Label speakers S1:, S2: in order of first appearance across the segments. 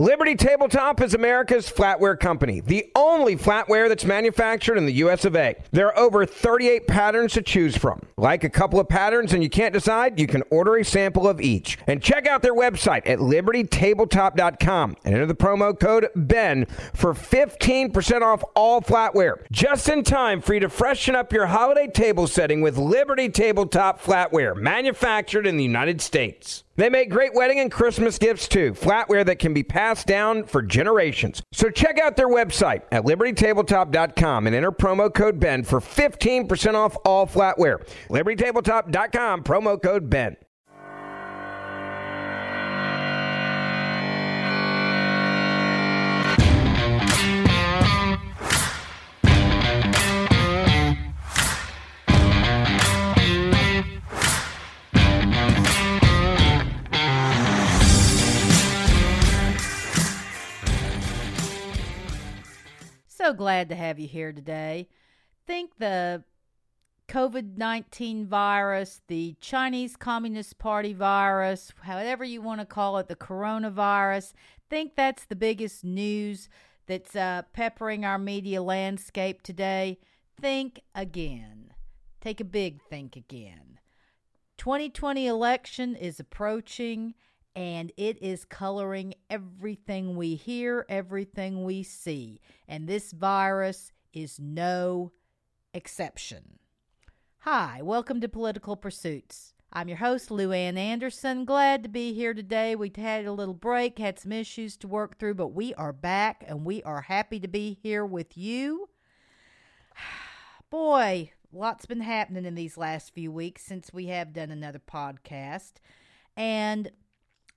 S1: Liberty Tabletop is America's flatware company, the only flatware that's manufactured in the US of A. There are over 38 patterns to choose from. Like a couple of patterns and you can't decide, you can order a sample of each. And check out their website at libertytabletop.com and enter the promo code BEN for 15% off all flatware. Just in time for you to freshen up your holiday table setting with Liberty Tabletop flatware, manufactured in the United States. They make great wedding and Christmas gifts too, flatware that can be passed down for generations. So check out their website at libertytabletop.com and enter promo code BEN for 15% off all flatware. libertytabletop.com, promo code BEN.
S2: So glad to have you here today. Think the COVID 19 virus, the Chinese Communist Party virus, however you want to call it, the coronavirus, think that's the biggest news that's uh, peppering our media landscape today. Think again. Take a big think again. 2020 election is approaching and it is coloring everything we hear, everything we see. And this virus is no exception. Hi, welcome to Political Pursuits. I'm your host, Lou Ann Anderson. Glad to be here today. We had a little break, had some issues to work through, but we are back and we are happy to be here with you. Boy, lots been happening in these last few weeks since we have done another podcast. And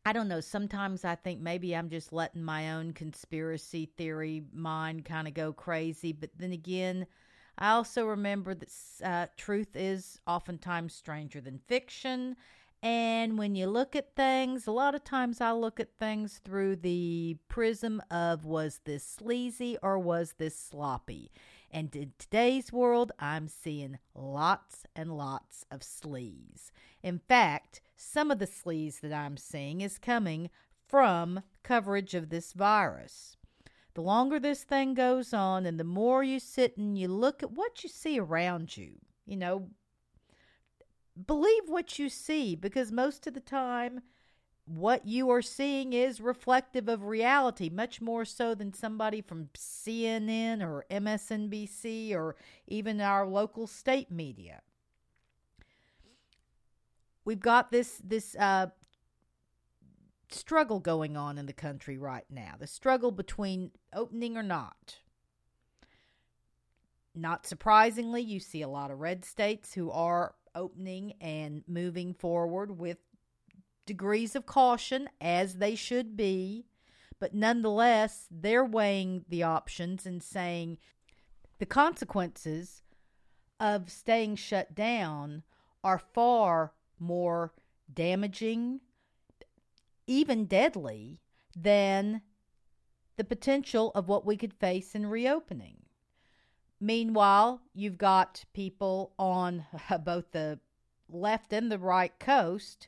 S2: I don't know. Sometimes I think maybe I'm just letting my own conspiracy theory mind kind of go crazy. But then again, I also remember that uh, truth is oftentimes stranger than fiction. And when you look at things, a lot of times I look at things through the prism of was this sleazy or was this sloppy? And in today's world, I'm seeing lots and lots of sleaze. In fact, some of the sleaze that I'm seeing is coming from coverage of this virus. The longer this thing goes on, and the more you sit and you look at what you see around you, you know, believe what you see because most of the time, what you are seeing is reflective of reality, much more so than somebody from CNN or MSNBC or even our local state media we've got this this uh, struggle going on in the country right now. The struggle between opening or not. Not surprisingly, you see a lot of red states who are opening and moving forward with degrees of caution, as they should be. But nonetheless, they're weighing the options and saying the consequences of staying shut down are far more damaging, even deadly, than the potential of what we could face in reopening. Meanwhile, you've got people on both the left and the right coast,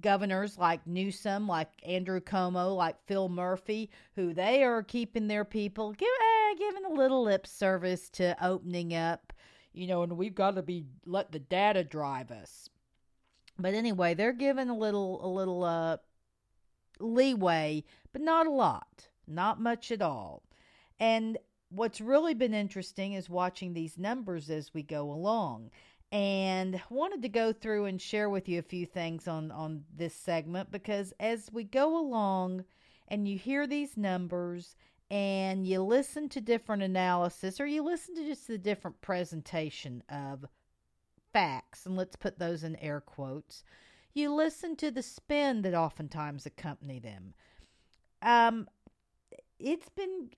S2: governors like Newsom, like Andrew Cuomo, like Phil Murphy, who they are keeping their people, give, eh, giving a little lip service to opening up you know, and we've got to be let the data drive us. But anyway, they're given a little a little uh leeway, but not a lot, not much at all. And what's really been interesting is watching these numbers as we go along. And wanted to go through and share with you a few things on on this segment because as we go along and you hear these numbers and you listen to different analysis or you listen to just the different presentation of facts, and let's put those in air quotes, you listen to the spin that oftentimes accompany them. Um, it's been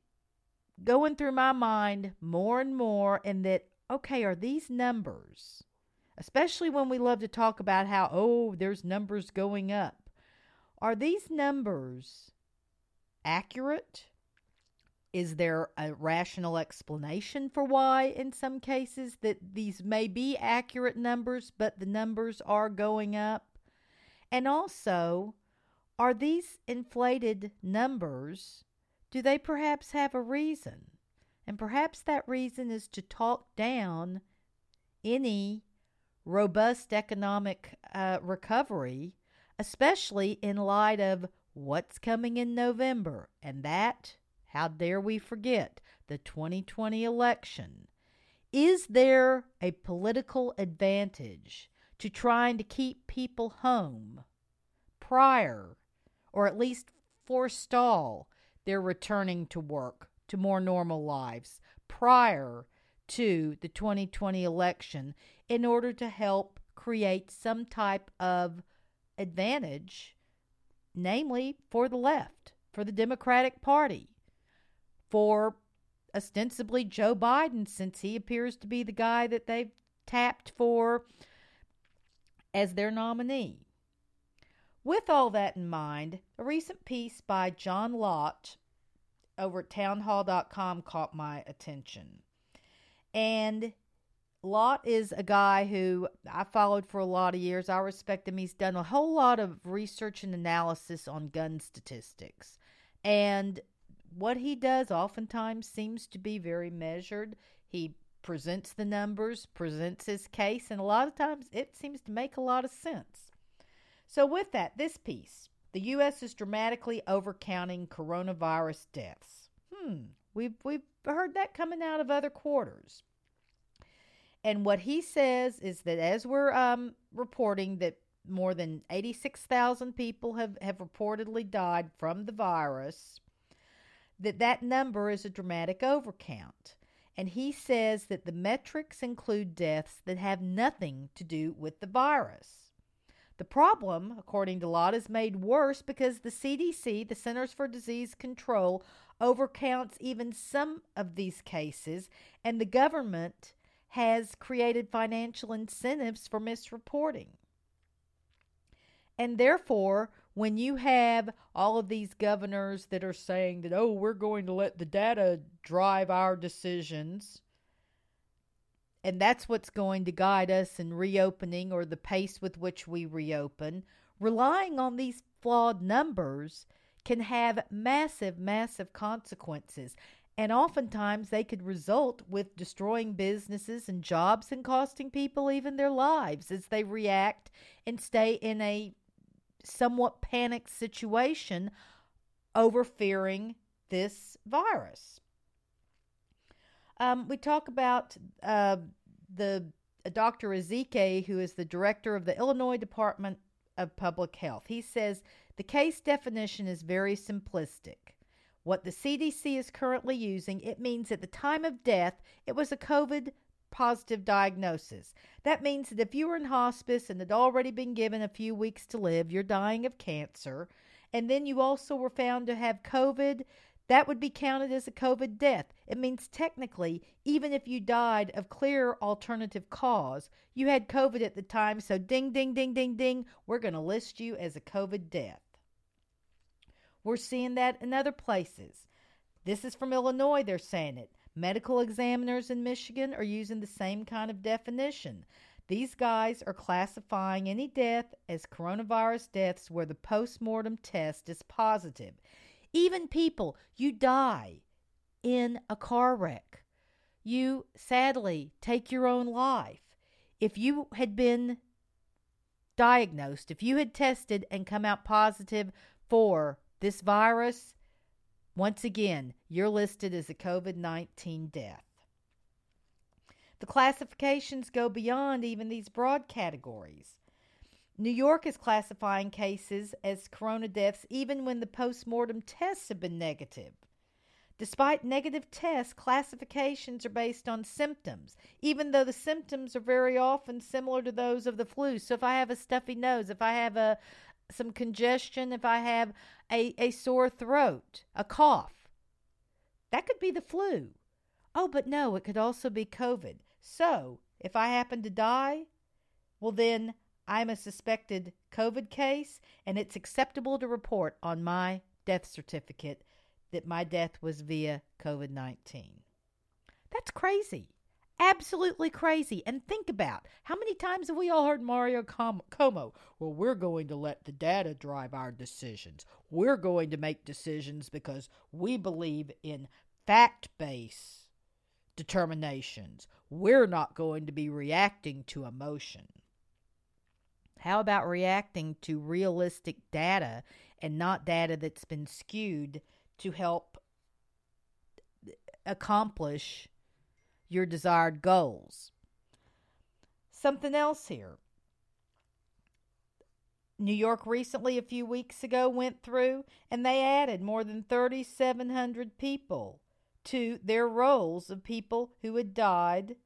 S2: going through my mind more and more, and that, okay, are these numbers, especially when we love to talk about how, oh, there's numbers going up, are these numbers accurate? Is there a rational explanation for why, in some cases, that these may be accurate numbers, but the numbers are going up? And also, Are these inflated numbers, do they perhaps have a reason? And perhaps that reason is to talk down any robust economic uh, recovery, especially in light of what's coming in November. And that, how dare we forget, the 2020 election. Is there a political advantage to trying to keep people home prior, or at least forestall their returning to work to more normal lives prior to the 2020 election in order to help create some type of advantage, namely for the left, for the Democratic Party, for ostensibly Joe Biden, since he appears to be the guy that they've tapped for as their nominee. With all that in mind, a recent piece by John Lott over at townhall.com caught my attention. And Lott is a guy who I followed for a lot of years. I respect him. He's done a whole lot of research and analysis on gun statistics. And what he does oftentimes seems to be very measured. He presents the numbers, presents his case, and a lot of times it seems to make a lot of sense. So, with that, this piece the U.S. is dramatically overcounting coronavirus deaths. Hmm, we've, we've heard that coming out of other quarters. And what he says is that as we're um, reporting that more than 86,000 people have, have reportedly died from the virus, that that number is a dramatic overcount. And he says that the metrics include deaths that have nothing to do with the virus. The problem, according to Lott, is made worse because the CDC, the Centers for Disease Control, overcounts even some of these cases, and the government has created financial incentives for misreporting. And therefore, when you have all of these governors that are saying that, oh, we're going to let the data drive our decisions, and that's what's going to guide us in reopening or the pace with which we reopen, relying on these flawed numbers can have massive, massive consequences. And oftentimes they could result with destroying businesses and jobs and costing people even their lives as they react and stay in a somewhat panicked situation over fearing this virus. Um, we talk about uh, the uh, Dr. Ezike, who is the director of the Illinois Department of Public Health. He says the case definition is very simplistic. What the CDC is currently using, it means at the time of death, it was a COVID positive diagnosis. That means that if you were in hospice and had already been given a few weeks to live, you're dying of cancer, and then you also were found to have COVID, that would be counted as a COVID death. It means technically, even if you died of clear alternative cause, you had COVID at the time, so ding, ding, ding, ding, ding, we're going to list you as a COVID death. We're seeing that in other places. This is from Illinois, they're saying it. Medical examiners in Michigan are using the same kind of definition. These guys are classifying any death as coronavirus deaths where the post-mortem test is positive. Even people, you die in a car wreck. You sadly take your own life. If you had been diagnosed, if you had tested and come out positive for this virus, once again, you're listed as a COVID 19 death. The classifications go beyond even these broad categories. New York is classifying cases as corona deaths even when the post-mortem tests have been negative. Despite negative tests, classifications are based on symptoms, even though the symptoms are very often similar to those of the flu. So if I have a stuffy nose, if I have a some congestion, if I have a, a sore throat, a cough. That could be the flu. Oh, but no, it could also be COVID. So, if I happen to die, well, then I'm a suspected COVID case, and it's acceptable to report on my death certificate that my death was via COVID 19. That's crazy. Absolutely crazy. And think about how many times have we all heard Mario Com- Cuomo? Well, we're going to let the data drive our decisions. We're going to make decisions because we believe in fact based determinations. We're not going to be reacting to emotion. How about reacting to realistic data and not data that's been skewed to help accomplish your desired goals? Something else here. New York recently, a few weeks ago, went through and they added more than 3,700 people to their rolls of people who had died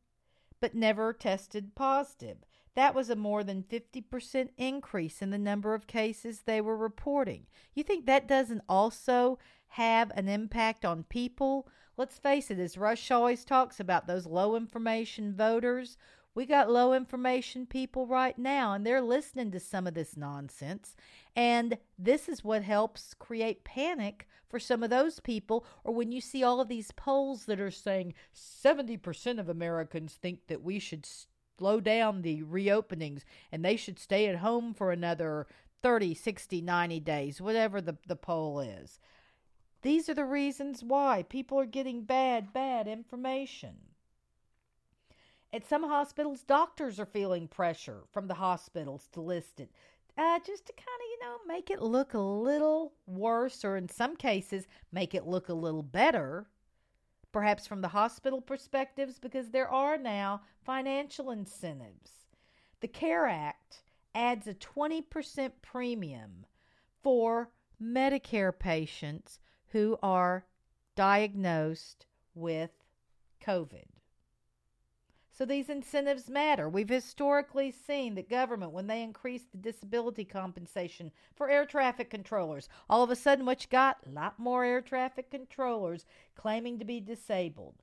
S2: but never tested positive. That was a more than 50% increase in the number of cases they were reporting. You think that doesn't also have an impact on people? Let's face it, as Rush always talks about those low information voters, we got low information people right now, and they're listening to some of this nonsense. And this is what helps create panic for some of those people. Or when you see all of these polls that are saying 70% of Americans think that we should slow down the reopenings and they should stay at home for another 30, 60, 90 days, whatever the, the poll is. These are the reasons why people are getting bad, bad information. At some hospitals, doctors are feeling pressure from the hospitals to list it. Uh, just to kind of, you know, make it look a little worse, or in some cases, make it look a little better, perhaps from the hospital perspectives, because there are now financial incentives. The CARE Act adds a 20% premium for Medicare patients who are diagnosed with COVID. So these incentives matter. We've historically seen that government, when they increased the disability compensation for air traffic controllers, all of a sudden, which got a lot more air traffic controllers claiming to be disabled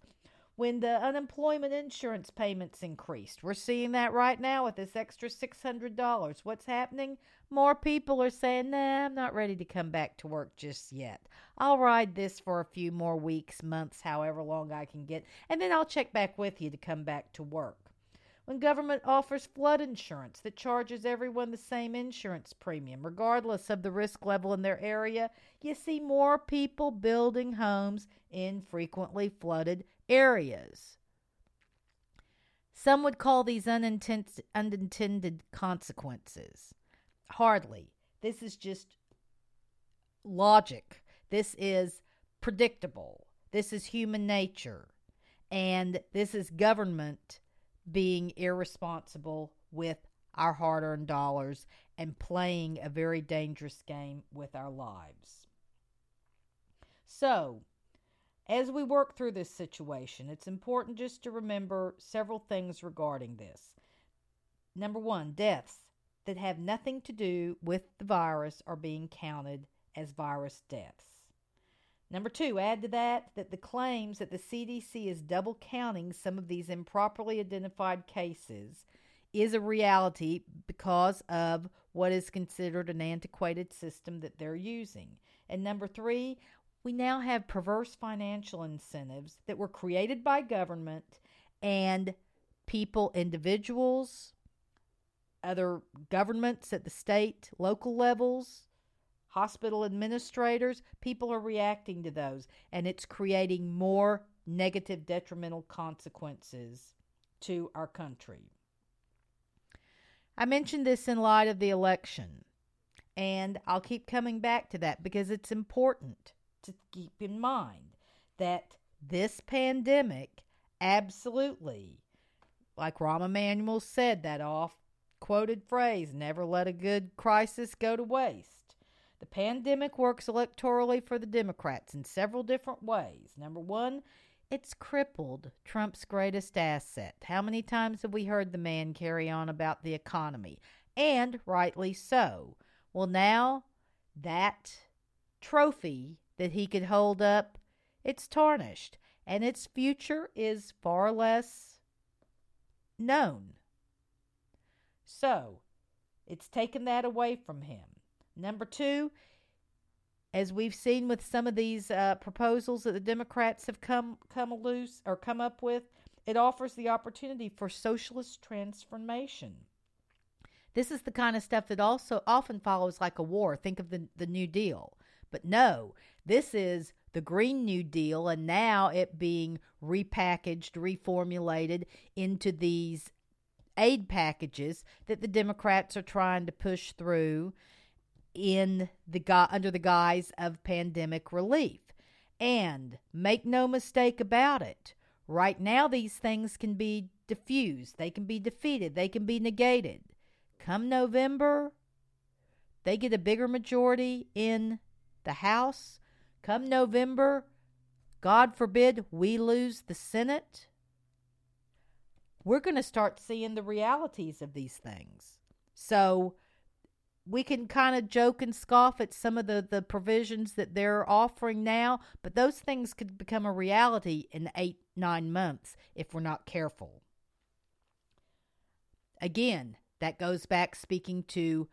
S2: when the unemployment insurance payments increased. We're seeing that right now with this extra $600. What's happening? More people are saying, nah, I'm not ready to come back to work just yet. I'll ride this for a few more weeks, months, however long I can get, and then I'll check back with you to come back to work. When government offers flood insurance that charges everyone the same insurance premium, regardless of the risk level in their area, you see more people building homes in frequently flooded areas. Some would call these unintended, unintended consequences. Hardly. This is just logic. This is predictable. This is human nature. And this is government being irresponsible with our hard earned dollars and playing a very dangerous game with our lives. So, as we work through this situation, it's important just to remember several things regarding this. Number one, deaths that have nothing to do with the virus are being counted as virus deaths. Number two, add to that that the claims that the CDC is double counting some of these improperly identified cases is a reality because of what is considered an antiquated system that they're using. And number three, we now have perverse financial incentives that were created by government and people, individuals, other governments at the state, local levels, hospital administrators, people are reacting to those, and it's creating more negative, detrimental consequences to our country. I mentioned this in light of the election, and I'll keep coming back to that because it's important to keep in mind that this pandemic absolutely, like Rahm Emanuel said, that oft quoted phrase, never let a good crisis go to waste. The pandemic works electorally for the Democrats in several different ways. Number one, it's crippled Trump's greatest asset. How many times have we heard the man carry on about the economy? And rightly so. Well, now that trophy that he could hold up, it's tarnished, and its future is far less known. So, it's taken that away from him. Number two, as we've seen with some of these uh, proposals that the Democrats have come come loose or come up with, it offers the opportunity for socialist transformation. This is the kind of stuff that also often follows like a war. Think of the, the New Deal. But no, this is the Green New Deal, and now it being repackaged, reformulated into these aid packages that the Democrats are trying to push through in the under the guise of pandemic relief. And make no mistake about it, right now these things can be diffused, they can be defeated, they can be negated. Come November, they get a bigger majority in the House. Come November, God forbid we lose the Senate. We're going to start seeing the realities of these things. So, we can kind of joke and scoff at some of the, the provisions that they're offering now, but those things could become a reality in eight, nine months if we're not careful. Again, that goes back speaking to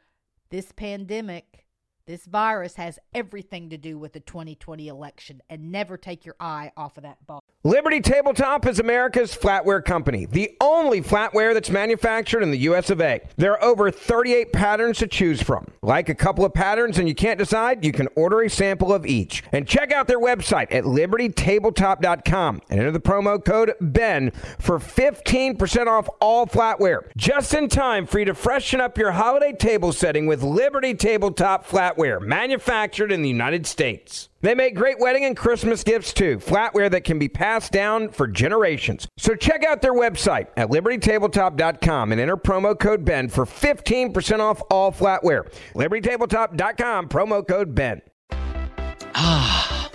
S2: this pandemic. This virus has everything to do with the 2020 election, and never take your eye off of that ball.
S1: Liberty Tabletop is America's flatware company, the only flatware that's manufactured in the US of A. There are over 38 patterns to choose from. Like a couple of patterns and you can't decide, you can order a sample of each. And check out their website at libertytabletop.com and enter the promo code BEN for 15% off all flatware. Just in time for you to freshen up your holiday table setting with Liberty Tabletop flatware, manufactured in the United States. They make great wedding and Christmas gifts too, flatware that can be passed down for generations. So check out their website at libertytabletop.com and enter promo code BEN for 15% off all flatware. libertytabletop.com, promo code BEN.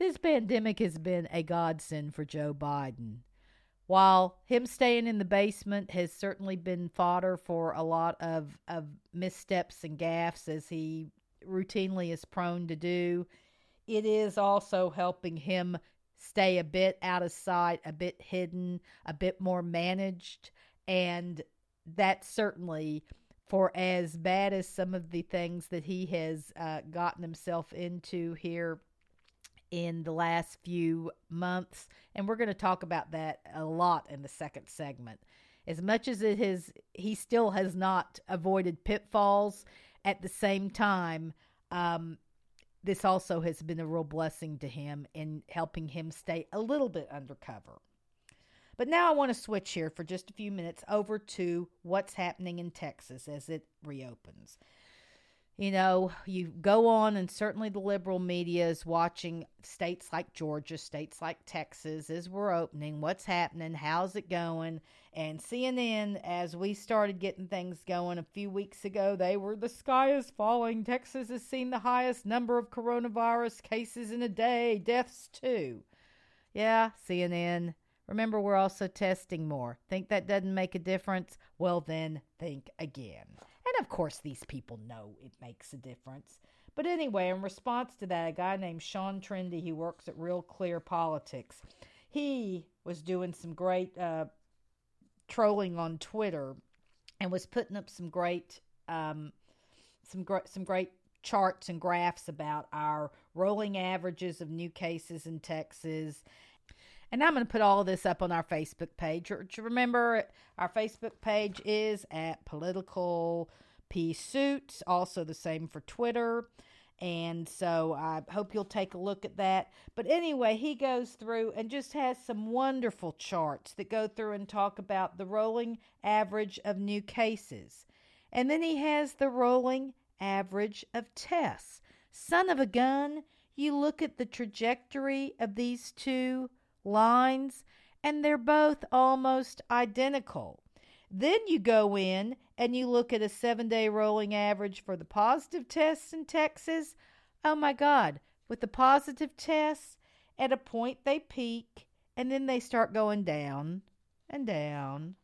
S2: this pandemic has been a godsend for Joe Biden. While him staying in the basement has certainly been fodder for a lot of, of missteps and gaffes as he routinely is prone to do, it is also helping him stay a bit out of sight, a bit hidden, a bit more managed. And that certainly, for as bad as some of the things that he has uh, gotten himself into here in the last few months, and we're going to talk about that a lot in the second segment. As much as it has, he still has not avoided pitfalls. At the same time, um, this also has been a real blessing to him in helping him stay a little bit undercover. But now I want to switch here for just a few minutes over to what's happening in Texas as it reopens you know, you go on, and certainly the liberal media is watching states like Georgia, states like Texas as we're opening. What's happening? How's it going? And CNN, as we started getting things going a few weeks ago, they were the sky is falling. Texas has seen the highest number of coronavirus cases in a day, deaths too. Yeah, CNN. Remember, we're also testing more. Think that doesn't make a difference? Well, then think again. Of course, these people know it makes a difference. But anyway, in response to that, a guy named Sean Trende, he works at Real Clear Politics, he was doing some great uh, trolling on Twitter and was putting up some great, um, some great, some great charts and graphs about our rolling averages of new cases in Texas and I'm going to put all this up on our Facebook page. Remember, our Facebook page is at Political Pursuits, also the same for Twitter. And so I hope you'll take a look at that. But anyway, he goes through and just has some wonderful charts that go through and talk about the rolling average of new cases. And then he has the rolling average of tests. Son of a gun, you look at the trajectory of these two lines, and they're both almost identical. Then you go in and you look at a seven day rolling average for the positive tests in Texas. Oh my God, with the positive tests, at a point they peak and then they start going down and down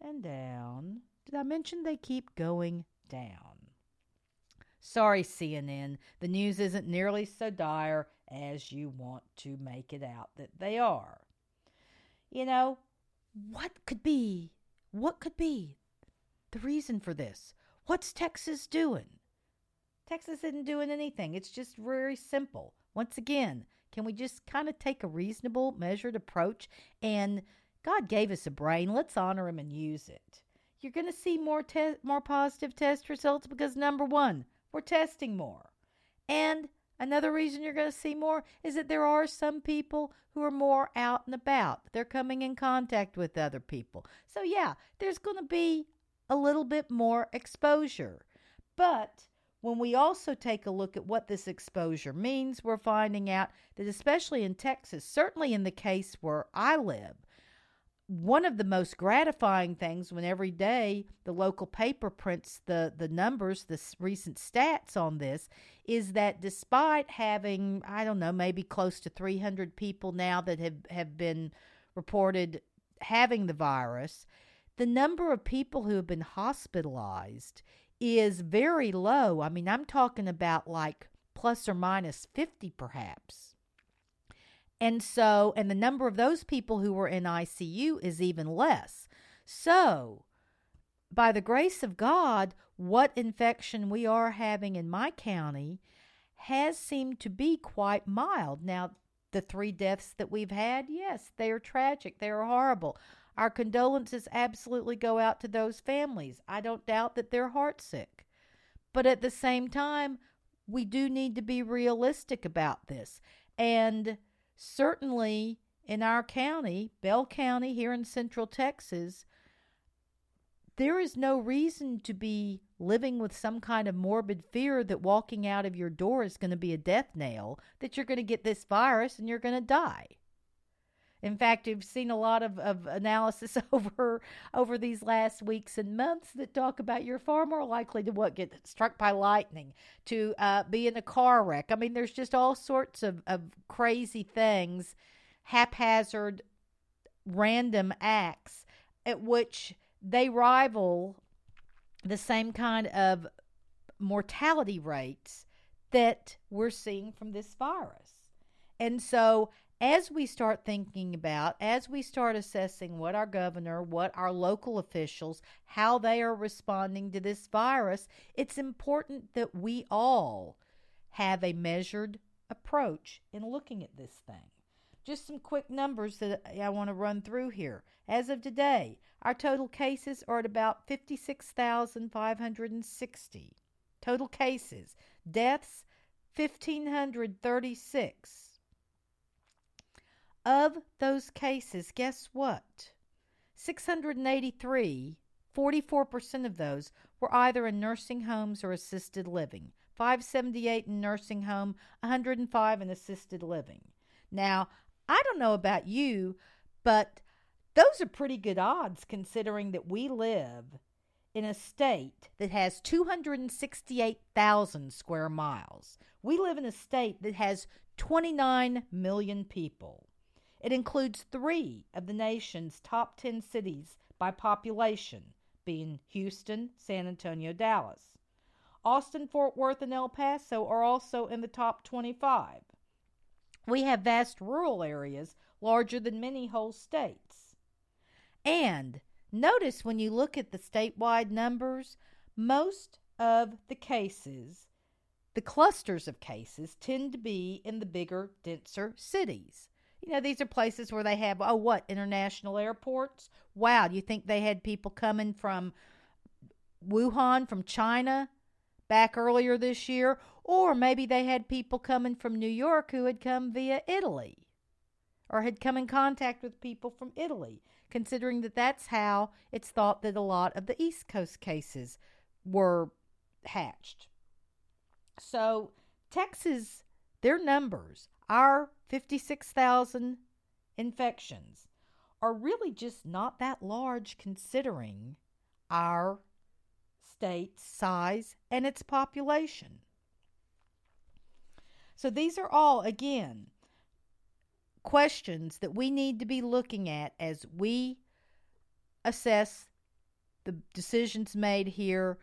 S2: and down. Did I mention they keep going down? Sorry, CNN, the news isn't nearly so dire as you want to make it out that they are. You know, what could be? What could be the reason for this? What's Texas doing? Texas isn't doing anything. It's just very simple. Once again, can we just kind of take a reasonable, measured approach? And God gave us a brain. Let's honor Him and use it. You're going to see more te- more positive test results because number one, we're testing more, and Another reason you're going to see more is that there are some people who are more out and about. They're coming in contact with other people. So, yeah, there's going to be a little bit more exposure. But when we also take a look at what this exposure means, we're finding out that, especially in Texas, certainly in the case where I live, one of the most gratifying things when every day the local paper prints the, the numbers, the recent stats on this, is that despite having, I don't know, maybe close to 300 people now that have, have been reported having the virus, the number of people who have been hospitalized is very low. I mean, I'm talking about like plus or minus 50 perhaps. And so, and the number of those people who were in ICU is even less. So, by the grace of God, what infection we are having in my county has seemed to be quite mild. Now, the three deaths that we've had, yes, they are tragic, they are horrible. Our condolences absolutely go out to those families. I don't doubt that they're heartsick. But at the same time, we do need to be realistic about this. And certainly in our county, Bell County here in central Texas, there is no reason to be living with some kind of morbid fear that walking out of your door is going to be a death nail, that you're going to get this virus and you're going to die. In fact, we've seen a lot of, of analysis over over these last weeks and months that talk about you're far more likely to what get struck by lightning, to uh, be in a car wreck. I mean, there's just all sorts of, of crazy things, haphazard, random acts at which they rival the same kind of mortality rates that we're seeing from this virus. And so as we start thinking about, as we start assessing what our governor, what our local officials, how they are responding to this virus, it's important that we all have a measured approach in looking at this thing. Just some quick numbers that I want to run through here. As of today, our total cases are at about 56,560. Total cases. Deaths, 1,536. Of those cases, guess what? 683, 44% of those were either in nursing homes or assisted living. 578 in nursing home, 105 in assisted living. Now, I don't know about you, but those are pretty good odds considering that we live in a state that has 268,000 square miles. We live in a state that has 29 million people. It includes three of the nation's top 10 cities by population, being Houston, San Antonio, Dallas. Austin, Fort Worth, and El Paso are also in the top 25. We have vast rural areas larger than many whole states. And notice when you look at the statewide numbers, most of the cases, the clusters of cases, tend to be in the bigger, denser cities. You know, these are places where they have, oh, what, international airports? Wow, you think they had people coming from Wuhan, from China, back earlier this year? Or maybe they had people coming from New York who had come via Italy or had come in contact with people from Italy, considering that that's how it's thought that a lot of the East Coast cases were hatched. So, Texas, their numbers our 56,000 infections are really just not that large considering our state's size and its population. So these are all, again, questions that we need to be looking at as we assess the decisions made here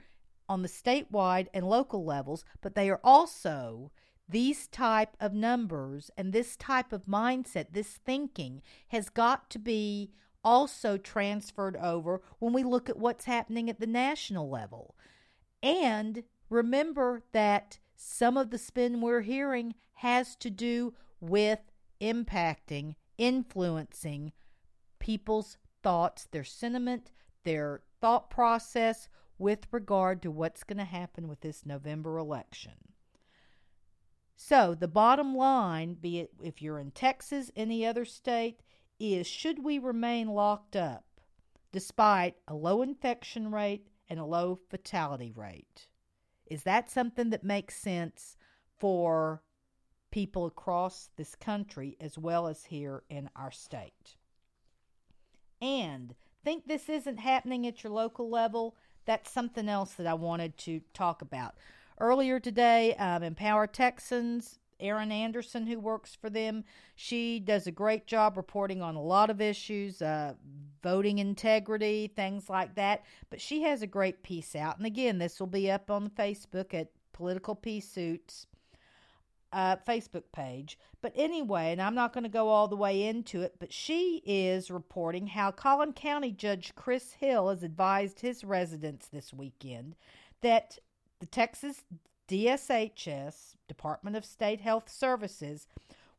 S2: on the statewide and local levels, but they are also these type of numbers and this type of mindset, this thinking has got to be also transferred over when we look at what's happening at the national level. And remember that some of the spin we're hearing has to do with impacting, influencing people's thoughts, their sentiment, their thought process with regard to what's going to happen with this November election. So, the bottom line, be it if you're in Texas, any other state, is should we remain locked up despite a low infection rate and a low fatality rate? Is that something that makes sense for people across this country as well as here in our state? And think this isn't happening at your local level? That's something else that I wanted to talk about. Earlier today, um, Empower Texans, Erin Anderson, who works for them, she does a great job reporting on a lot of issues, uh, voting integrity, things like that. But she has a great piece out. And again, this will be up on the Facebook at Political Pursuits uh, Facebook page. But anyway, and I'm not going to go all the way into it, but she is reporting how Collin County Judge Chris Hill has advised his residents this weekend that the Texas DSHS, Department of State Health Services,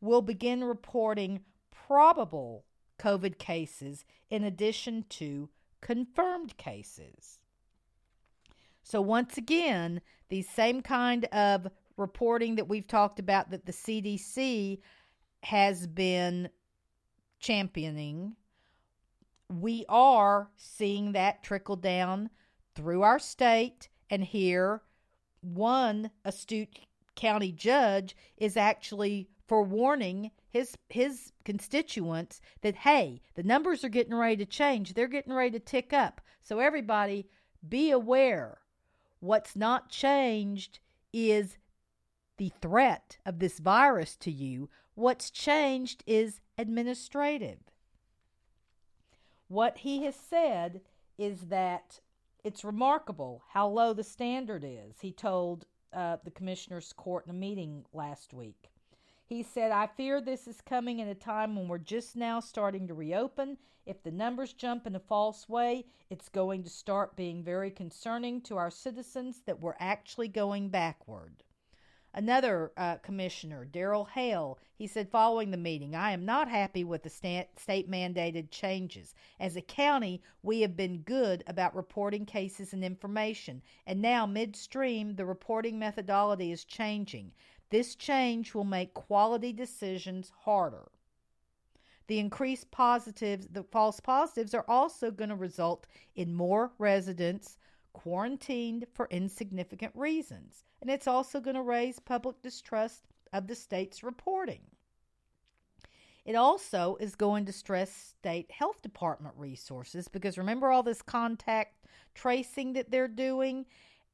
S2: will begin reporting probable COVID cases in addition to confirmed cases. So, once again, these same kind of reporting that we've talked about that the CDC has been championing, we are seeing that trickle down through our state and here one astute county judge is actually forewarning his his constituents that hey, the numbers are getting ready to change. They're getting ready to tick up. So everybody be aware. What's not changed is the threat of this virus to you. What's changed is administrative. What he has said is that it's remarkable how low the standard is, he told uh, the commissioner's court in a meeting last week. He said, I fear this is coming at a time when we're just now starting to reopen. If the numbers jump in a false way, it's going to start being very concerning to our citizens that we're actually going backward. Another uh, commissioner, Darrell Hale, he said following the meeting, I am not happy with the state mandated changes. As a county, we have been good about reporting cases and information, and now midstream, the reporting methodology is changing. This change will make quality decisions harder. The increased positives, the false positives, are also going to result in more residents quarantined for insignificant reasons. And it's also going to raise public distrust of the state's reporting. It also is going to stress state health department resources because remember all this contact tracing that they're doing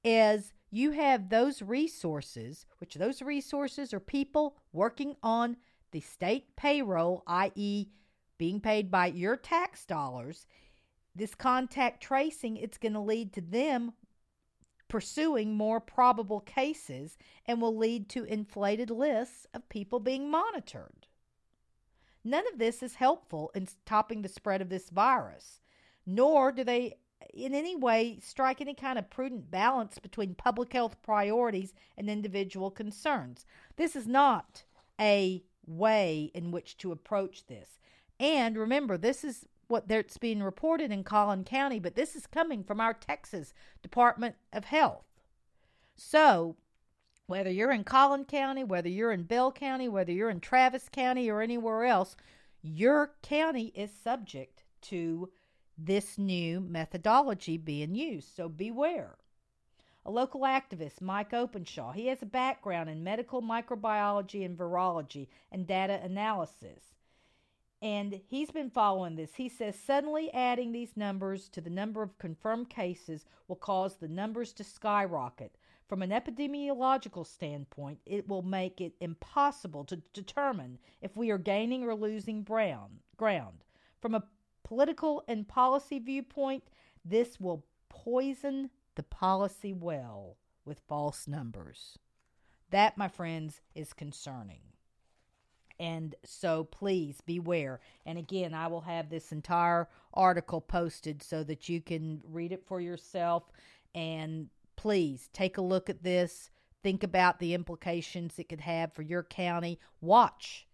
S2: is you have those resources, which those resources are people working on the state payroll, i.e., being paid by your tax dollars this contact tracing, it's going to lead to them pursuing more probable cases and will lead to inflated lists of people being monitored. None of this is helpful in stopping the spread of this virus, nor do they in any way strike any kind of prudent balance between public health priorities and individual concerns. This is not a way in which to approach this. And remember, this is what that's being reported in Collin County, but this is coming from our Texas Department of Health. So, whether you're in Collin County, whether you're in Bell County, whether you're in Travis County or anywhere else, your county is subject to this new methodology being used. So beware. A local activist, Mike Openshaw, he has a background in medical microbiology and virology and data analysis and he's been following this. He says suddenly adding these numbers to the number of confirmed cases will cause the numbers to skyrocket. From an epidemiological standpoint, it will make it impossible to determine if we are gaining or losing ground. From a political and policy viewpoint, this will poison the policy well with false numbers. That, my friends, is concerning. And so please beware. And again, I will have this entire article posted so that you can read it for yourself. And please take a look at this. Think about the implications it could have for your county. Watch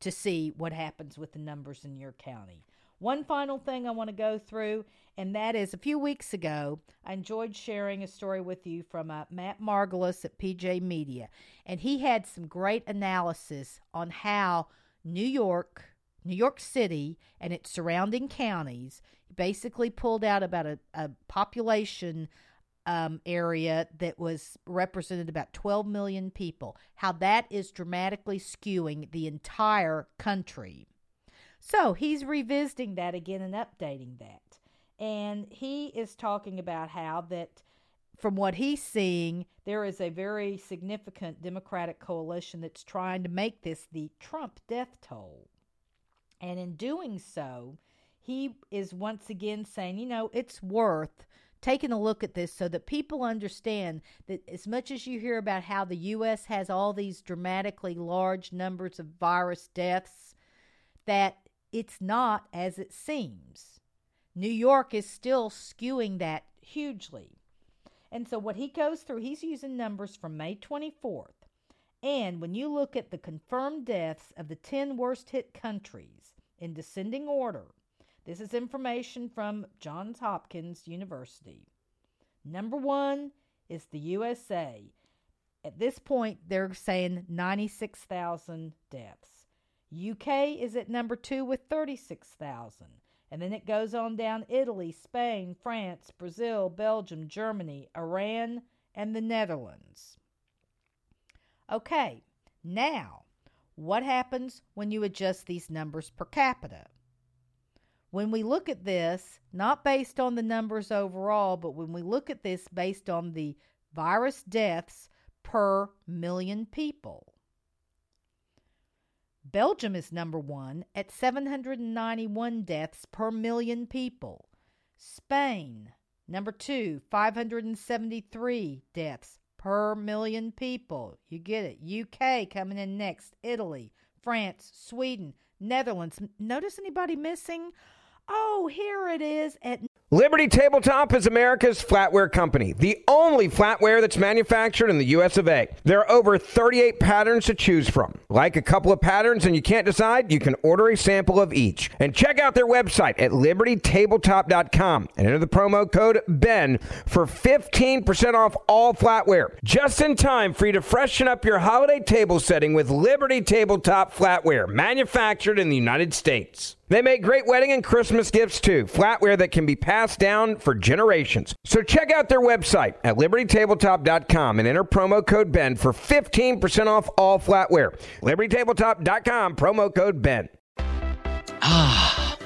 S2: to see what happens with the numbers in your county. One final thing I want to go through, and that is a few weeks ago, I enjoyed sharing a story with you from uh, Matt Margolis at PJ Media, and he had some great analysis on how New York, New York City, and its surrounding counties basically pulled out about a, a population um, area that was represented about 12 million people, how that is dramatically skewing the entire country. So he's revisiting that again and updating that. And he is talking about how that from what he's seeing, there is a very significant Democratic coalition that's trying to make this the Trump death toll. And in doing so, he is once again saying, you know, it's worth taking a look at this so that people understand that as much as you hear about how the U.S. has all these dramatically large numbers of virus deaths, that it's not as it seems. New York is still skewing that hugely. And so, what he goes through, he's using numbers from May 24th. And when you look at the confirmed deaths of the 10 worst hit countries in descending order, this is information from Johns Hopkins University. Number one is the USA. At this point, they're saying 96,000 deaths. UK is at number two with 36,000. And then it goes on down Italy, Spain, France, Brazil, Belgium, Germany, Iran, and the Netherlands. Okay, now, what happens when you adjust these numbers per capita? When we look at this, not based on the numbers overall, but when we look at this based on the virus deaths per million people, Belgium is number one at 791 deaths per million people. Spain, number two, 573 deaths per million people. You get it. UK coming in next. Italy, France, Sweden, Netherlands. Notice anybody missing? Oh, here it is at
S1: Liberty Tabletop is America's flatware company, the only flatware that's manufactured in the US of A. There are over 38 patterns to choose from. Like a couple of patterns and you can't decide, you can order a sample of each. And check out their website at libertytabletop.com and enter the promo code BEN for 15% off all flatware. Just in time for you to freshen up your holiday table setting with Liberty Tabletop flatware, manufactured in the United States. They make great wedding and Christmas gifts too, flatware that can be passed down for generations. So check out their website at libertytabletop.com and enter promo code BEN for 15% off all flatware. libertytabletop.com, promo code BEN.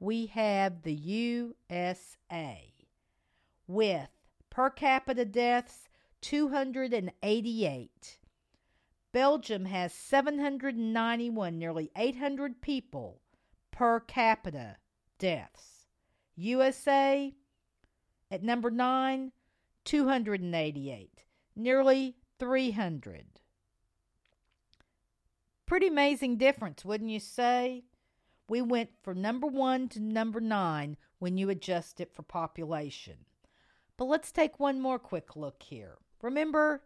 S2: we have the USA with per capita deaths 288. Belgium has 791, nearly 800 people per capita deaths. USA at number 9, 288, nearly 300. Pretty amazing difference, wouldn't you say? We went from number one to number nine when you adjust it for population. But let's take one more quick look here. Remember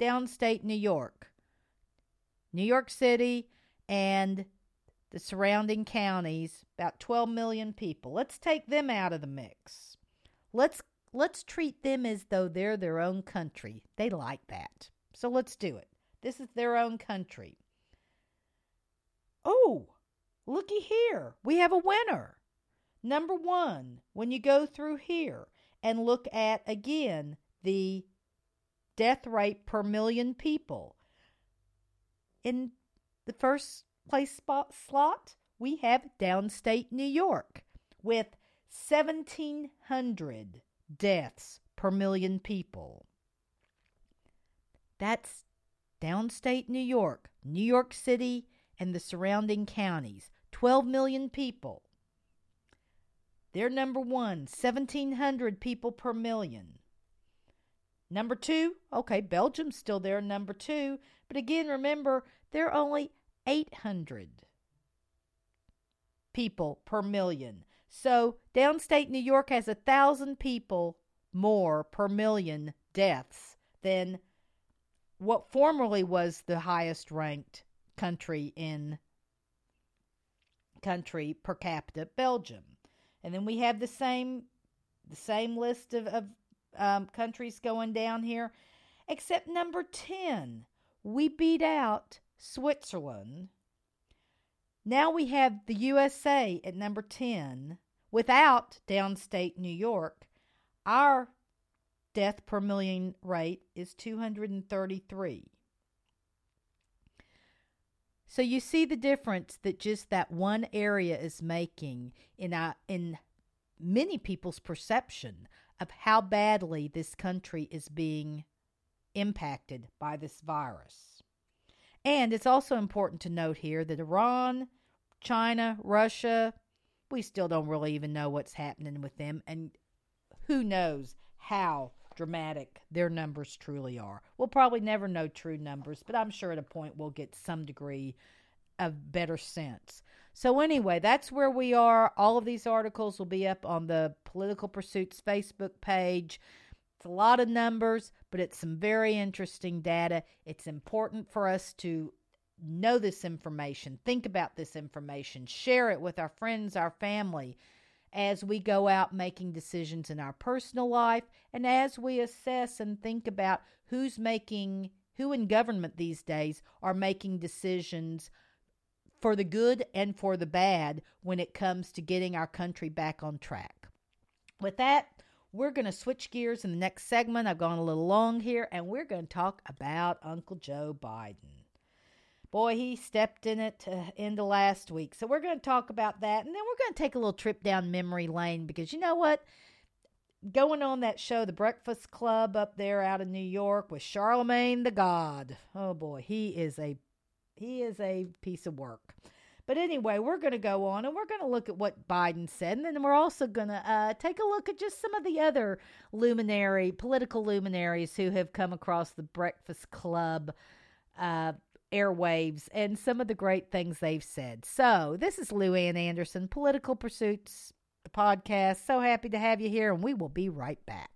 S2: downstate New York, New York City, and the surrounding counties, about 12 million people. Let's take them out of the mix. Let's let's treat them as though they're their own country. They like that. So let's do it. This is their own country. Oh, Looky here, we have a winner. Number one, when you go through here and look at again the death rate per million people, in the first place spot slot, we have downstate New York with 1,700 deaths per million people. That's downstate New York, New York City, and the surrounding counties. 12 million people. They're number one, 1,700 people per million. Number two, okay, Belgium's still there, number two. But again, remember, they're only 800 people per million. So downstate New York has a thousand people more per million deaths than what formerly was the highest ranked country in country per capita, Belgium. And then we have the same the same list of, of um, countries going down here, except number ten, we beat out Switzerland. Now we have the USA at number ten without downstate New York. Our death per million rate is 233. So you see the difference that just that one area is making in a, in many people's perception of how badly this country is being impacted by this virus. And it's also important to note here that Iran, China, Russia, we still don't really even know what's happening with them and who knows how dramatic their numbers truly are. We'll probably never know true numbers, but I'm sure at a point we'll get some degree of better sense. So, anyway, that's where we are. All of these articles will be up on the Political Pursuits Facebook page. It's a lot of numbers, but it's some very interesting data. It's important for us to know this information, think about this information, share it with our friends, our family as we go out making decisions in our personal life and as we assess and think about who's making who in government these days are making decisions for the good and for the bad when it comes to getting our country back on track. With that, we're going to switch gears in the next segment. I've gone a little long here, and we're going to talk about Uncle Joe Biden. Boy, he stepped in it uh, into last week. So we're going to talk about that. And then we're going to take a little trip down memory lane because you know what? Going on that show, The Breakfast Club up there out in New York with Charlemagne the God. Oh boy, he is a he is a piece of work. But anyway, we're going to go on and we're going to look at what Biden said. And then we're also going to uh, take a look at just some of the other luminary, political luminaries who have come across the Breakfast Club uh, airwaves and some of the great things they've said. So, this is Lou Ann Anderson, Political Pursuits, the podcast. So happy to have you here, and we will be right back.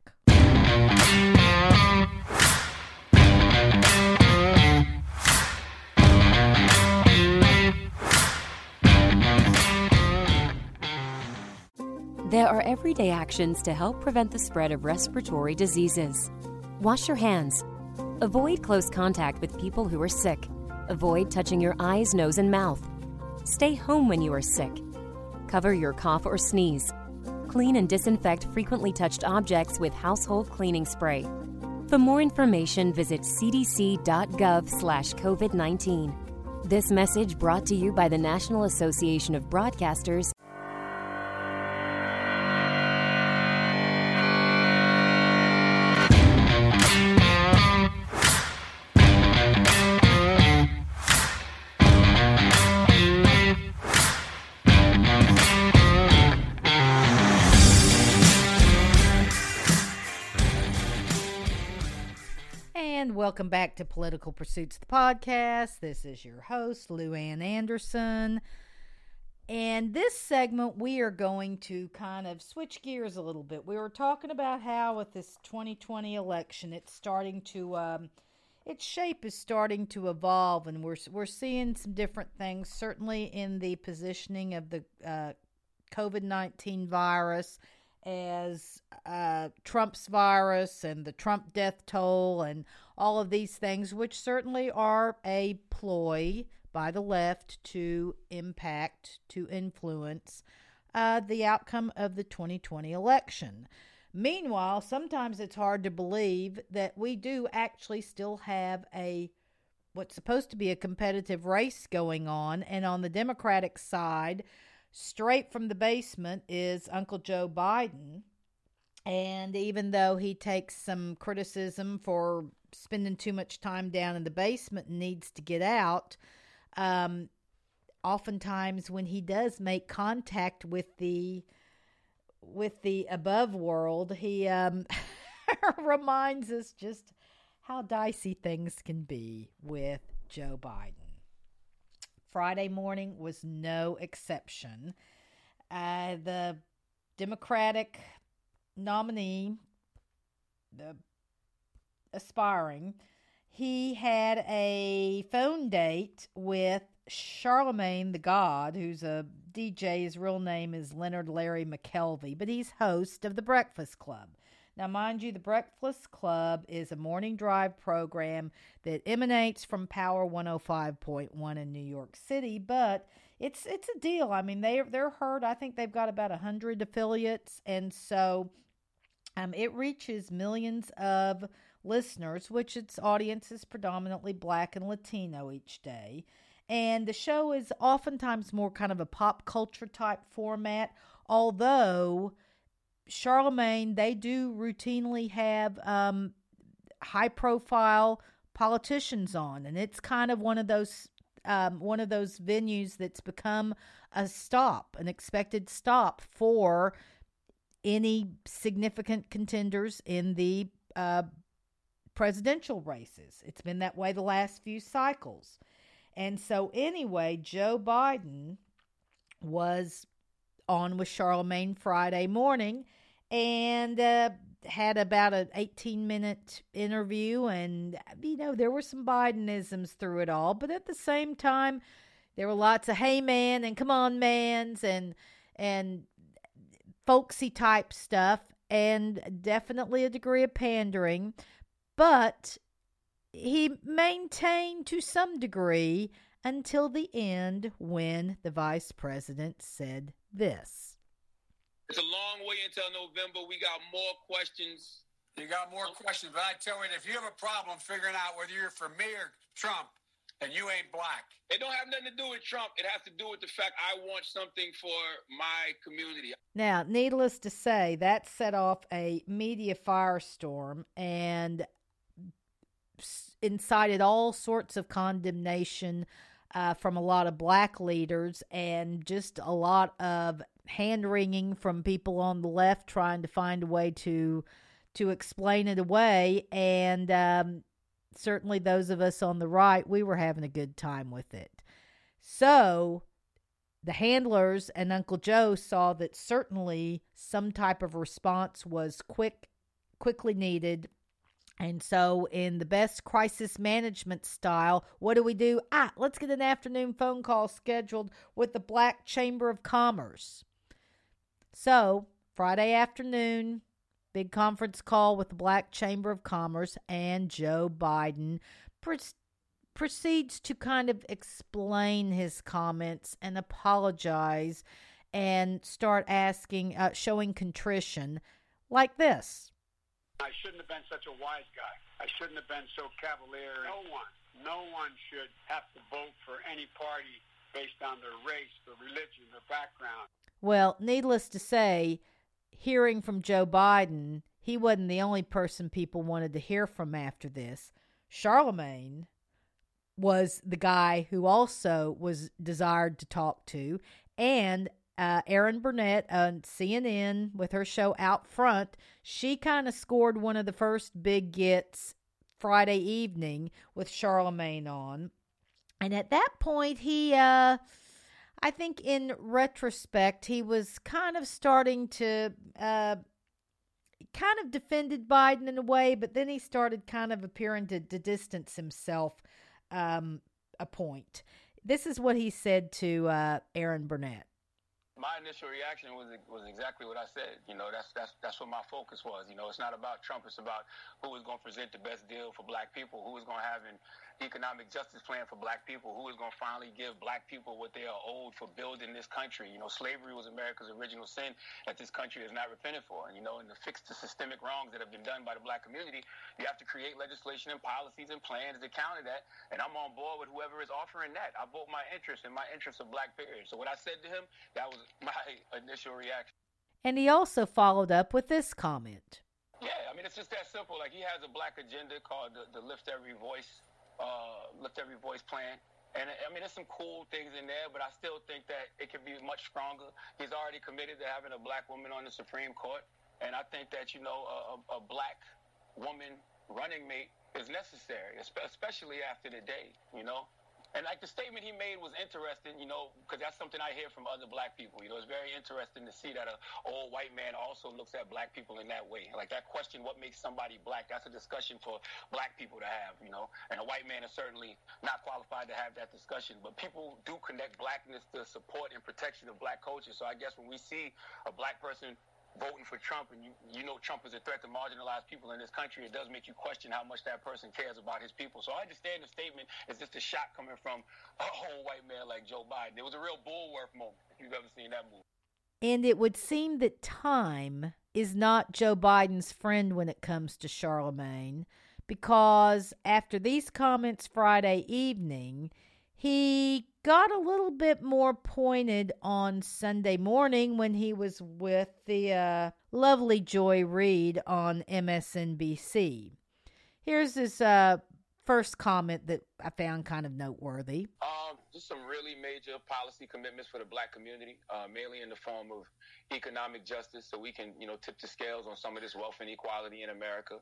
S3: There are everyday actions to help prevent the spread of respiratory diseases. Wash your hands. Avoid close contact with people who are sick Avoid touching your eyes, nose, and mouth. Stay home when you are sick. Cover your cough or sneeze. Clean and disinfect frequently touched objects with household cleaning spray. For more information, visit cdc.gov/covid19. This message brought to you by the National Association of Broadcasters
S2: welcome back to Political Pursuits, the podcast. This is your host, Lou Ann Anderson. And this segment, we are going to kind of switch gears a little bit. We were talking about how with this 2020 election, it's starting to, um, its shape is starting to evolve, and we're we're seeing some different things. Certainly in the positioning of the uh, COVID 19 virus as uh, Trump's virus and the Trump death toll and all of these things, which certainly are a ploy by the left to impact, to influence uh, the outcome of the 2020 election. Meanwhile, sometimes it's hard to believe that we do actually still have a what's supposed to be a competitive race going on. And on the Democratic side, straight from the basement is Uncle Joe Biden. And even though he takes some criticism for spending too much time down in the basement and needs to get out, um, oftentimes when he does make contact with the with the above world, he um, reminds us just how dicey things can be with Joe Biden. Friday morning was no exception. Uh, the Democratic nominee, the aspiring, he had a phone date with Charlemagne the God, who's a DJ. His real name is Lenard Larry McKelvey, but he's host of the Breakfast Club. Now, mind you, the Breakfast Club is a morning drive program that emanates from Power 105.1 in New York City, but it's it's a deal. I mean, they they're heard. I think they've got about a hundred affiliates, and so um, it reaches millions of listeners, which its audience is predominantly Black and Latino each day. And the show is oftentimes more kind of a pop culture type format, although Charlemagne, they do routinely have um, high profile politicians on, and it's kind of one of those um, one of those venues that's become a stop, an expected stop for any significant contenders in the uh, presidential races. It's been that way the last few cycles. And so, anyway, Joe Biden was on with Charlemagne Friday morning and uh, had about an 18 minute interview. And, you know, there were some Bidenisms through it all, but at the same time, there were lots of hey man and come on mans and, and folksy type stuff, and definitely a degree of pandering. But he maintained to some degree until the end when the vice president said this.
S4: It's a long way until November. We got more questions.
S5: You got more questions, but I tell you, if you have a problem figuring out whether you're for me or Trump, and you ain't black.
S4: It don't have nothing to do with Trump. It has to do with the fact I want something for my community.
S2: Now, needless to say, that set off a media firestorm and incited all sorts of condemnation uh, from a lot of black leaders and just a lot of hand wringing from people on the left trying to find a way to to explain it away and um, certainly those of us on the right we were having a good time with it so the handlers and uncle joe saw that certainly some type of response was quick quickly needed and so, in the best crisis management style, what do we do? Ah, let's get an afternoon phone call scheduled with the Black Chamber of Commerce. So, Friday afternoon, big conference call with the Black Chamber of Commerce, and Joe Biden pre- proceeds to kind of explain his comments and apologize and start asking, uh, showing contrition like this.
S5: I shouldn't have been such a wise guy. I shouldn't have been so cavalier. No one, no one should have to vote for any party based on their race, their religion, their background.
S2: Well, needless to say, hearing from Joe Biden, he wasn't the only person people wanted to hear from after this. Charlemagne was the guy who also was desired to talk to, and uh, Erin Burnett on CNN with her show Out Front, she kind of scored one of the first big gets Friday evening with Charlemagne on. And at that point, he uh, I think in retrospect, he was kind of starting to uh, kind of defended Biden in a way, but then he started kind of appearing to, to distance himself um, a point. This is what he said to uh, Erin Burnett
S4: my initial reaction was was exactly what I said. You know, that's that's that's what my focus was. You know, it's not about Trump. It's about who is going to present the best deal for Black people, who is going to have an economic justice plan for black people, who is going to finally give black people what they are owed for building this country. You know, slavery was America's original sin that this country is not repented for. And, you know, and to fix the systemic wrongs that have been done by the black community, you have to create legislation and policies and plans to counter that. And I'm on board with whoever is offering that. I vote my interest and my interest of black parents. So what I said to him, that was my initial reaction.
S2: And he also followed up with this comment.
S4: Yeah, I mean, it's just that simple. Like, he has a black agenda called the, the Lift Every Voice uh, Lift Every Voice plan. And I mean, there's some cool things in there, but I still think that it could be much stronger. He's already committed to having a black woman on the Supreme Court, and I think that you know a, a black woman running mate is necessary, especially after the day. You know, and like the statement he made was interesting, you know, because that's something I hear from other black people. You know, it's very interesting to see that a old white man also looks at black people in that way. Like that question, what makes somebody black? That's a discussion for black people to have, you know. And a white man is certainly not qualified to have that discussion. But people do connect blackness to support and protection of black culture. So I guess when we see a black person voting for Trump and you, you know Trump is a threat to marginalized people in this country, it does make you question how much that person cares about his people. So I understand the statement is just a shot coming from a whole white man like Joe Biden. It was a real Bulworth moment, if you've ever seen that movie.
S2: And it would seem that time is not Joe Biden's friend when it comes to Charlemagne, because after these comments Friday evening, he got a little bit more pointed on Sunday morning when he was with the uh, lovely Joy Reid on MSNBC. Here's his uh, first comment that I found kind of noteworthy.
S4: Um, just some really major policy commitments for the black community, uh, mainly in the form of economic justice, so we can, you know, tip the scales on some of this wealth inequality in America.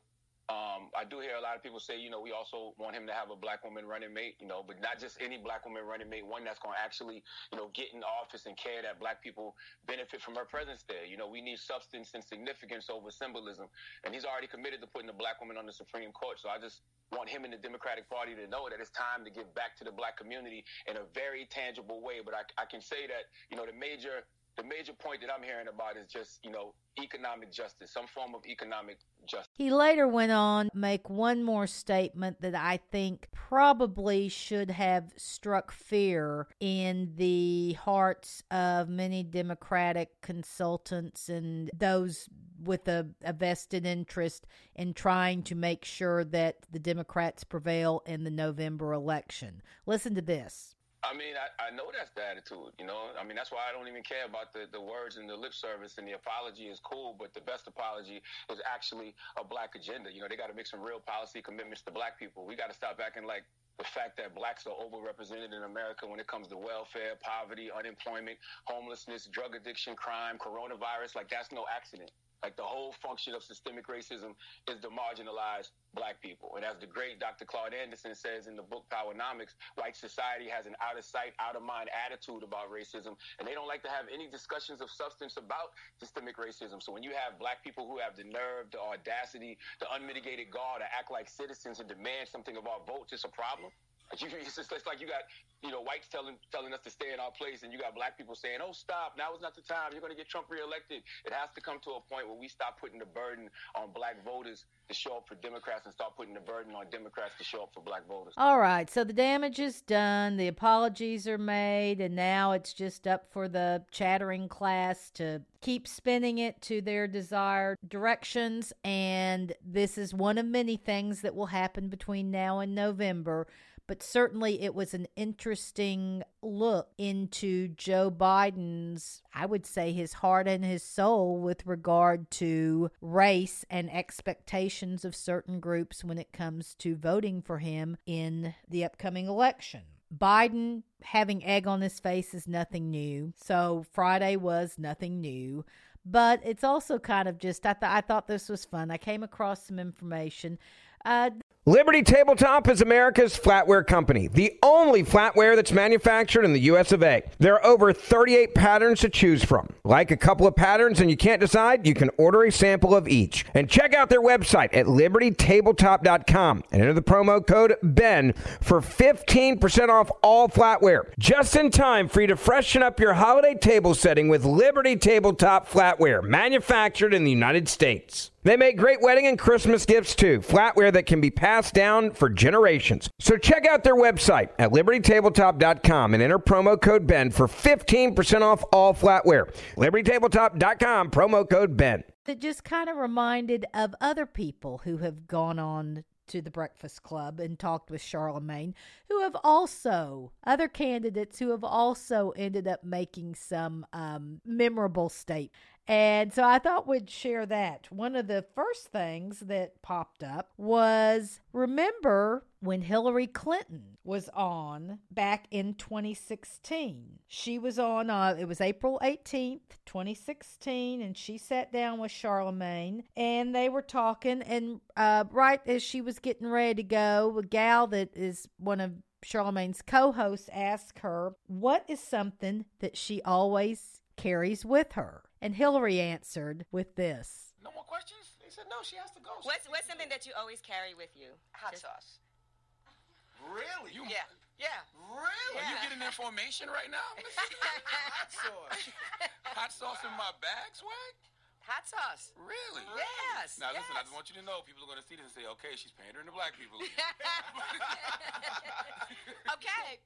S4: Um, I do hear a lot of people say, you know, we also want him to have a black woman running mate, you know, but not just any black woman running mate, one that's going to actually, you know, get in office and care that black people benefit from her presence there. You know, we need substance and significance over symbolism. And he's already committed to putting a black woman on the Supreme Court. So I just want him and the Democratic Party to know that it's time to give back to the black community in a very tangible way. But I, I can say that, you know, the major the major point that I'm hearing about is just, you know, economic justice, some form of economic justice.
S2: He later went on make one more statement that I think probably should have struck fear in the hearts of many Democratic consultants and those with a, a vested interest in trying to make sure that the Democrats prevail in the November election. Listen to this.
S4: I mean, I, I know that's the attitude, you know. I mean, that's why I don't even care about the, the words and the lip service and the apology is cool, but the best apology is actually a black agenda. You know, they got to make some real policy commitments to black people. We got to stop acting like the fact that blacks are overrepresented in America when it comes to welfare, poverty, unemployment, homelessness, drug addiction, crime, coronavirus. Like, that's no accident. Like the whole function of systemic racism is to marginalize black people. And as the great Dr. Claude Anderson says in the book Powernomics, white society has an out of sight, out of mind attitude about racism, and they don't like to have any discussions of substance about systemic racism. So when you have black people who have the nerve, the audacity, the unmitigated gall to act like citizens and demand something of our votes, it's a problem. It's just it's like you got you know whites telling telling us to stay in our place, and you got black people saying, "Oh, stop! Now is not the time. You're going to get Trump reelected." It has to come to a point where we stop putting the burden on black voters to show up for Democrats and start putting the burden on Democrats to show up for black voters.
S2: All right, so the damage is done, the apologies are made, and now it's just up for the chattering class to keep spinning it to their desired directions. And this is one of many things that will happen between now and November but certainly it was an interesting look into Joe Biden's, I would say, his heart and his soul with regard to race and expectations of certain groups when it comes to voting for him in the upcoming election. Biden having egg on his face is nothing new. So Friday was nothing new. But it's also kind of just, I, th- I thought this was fun. I came across some information. Uh,
S1: Liberty Tabletop is America's flatware company, the only flatware that's manufactured in the US of A. There are over 38 patterns to choose from. Like a couple of patterns and you can't decide, you can order a sample of each. And check out their website at libertytabletop.com and enter the promo code BEN for 15% off all flatware. Just in time for you to freshen up your holiday table setting with Liberty Tabletop flatware, manufactured in the United States. They make great wedding and Christmas gifts too, flatware that can be passed down for generations. So check out their website at libertytabletop.com and enter promo code BEN for 15% off all flatware. libertytabletop.com, promo code BEN.
S2: It just kind of reminded of other people who have gone on to the Breakfast Club and talked with Charlemagne, who have also, other candidates who have also ended up making some um, memorable statements. And so I thought we'd share that. One of the first things that popped up was remember when Hillary Clinton was on back in 2016. She was on, uh, it was April 18th, 2016, and she sat down with Charlemagne and they were talking. And uh, right as she was getting ready to go, a gal that is one of Charlemagne's co hosts asked her, What is something that she always carries with her? And Hillary answered with this.
S6: No more questions? They said no, she has to go.
S7: What's what's something that you always carry with you?
S6: hot
S7: Just-
S6: sauce? Really? You
S7: Yeah, yeah.
S6: Really?
S7: Yeah.
S6: You getting information right now? hot sauce. hot sauce in my bag, swag?
S7: Hot sauce.
S6: Really?
S7: Yes,
S6: Now listen, I just want you to know people are gonna see this and say, okay, she's pandering to black people.
S7: okay.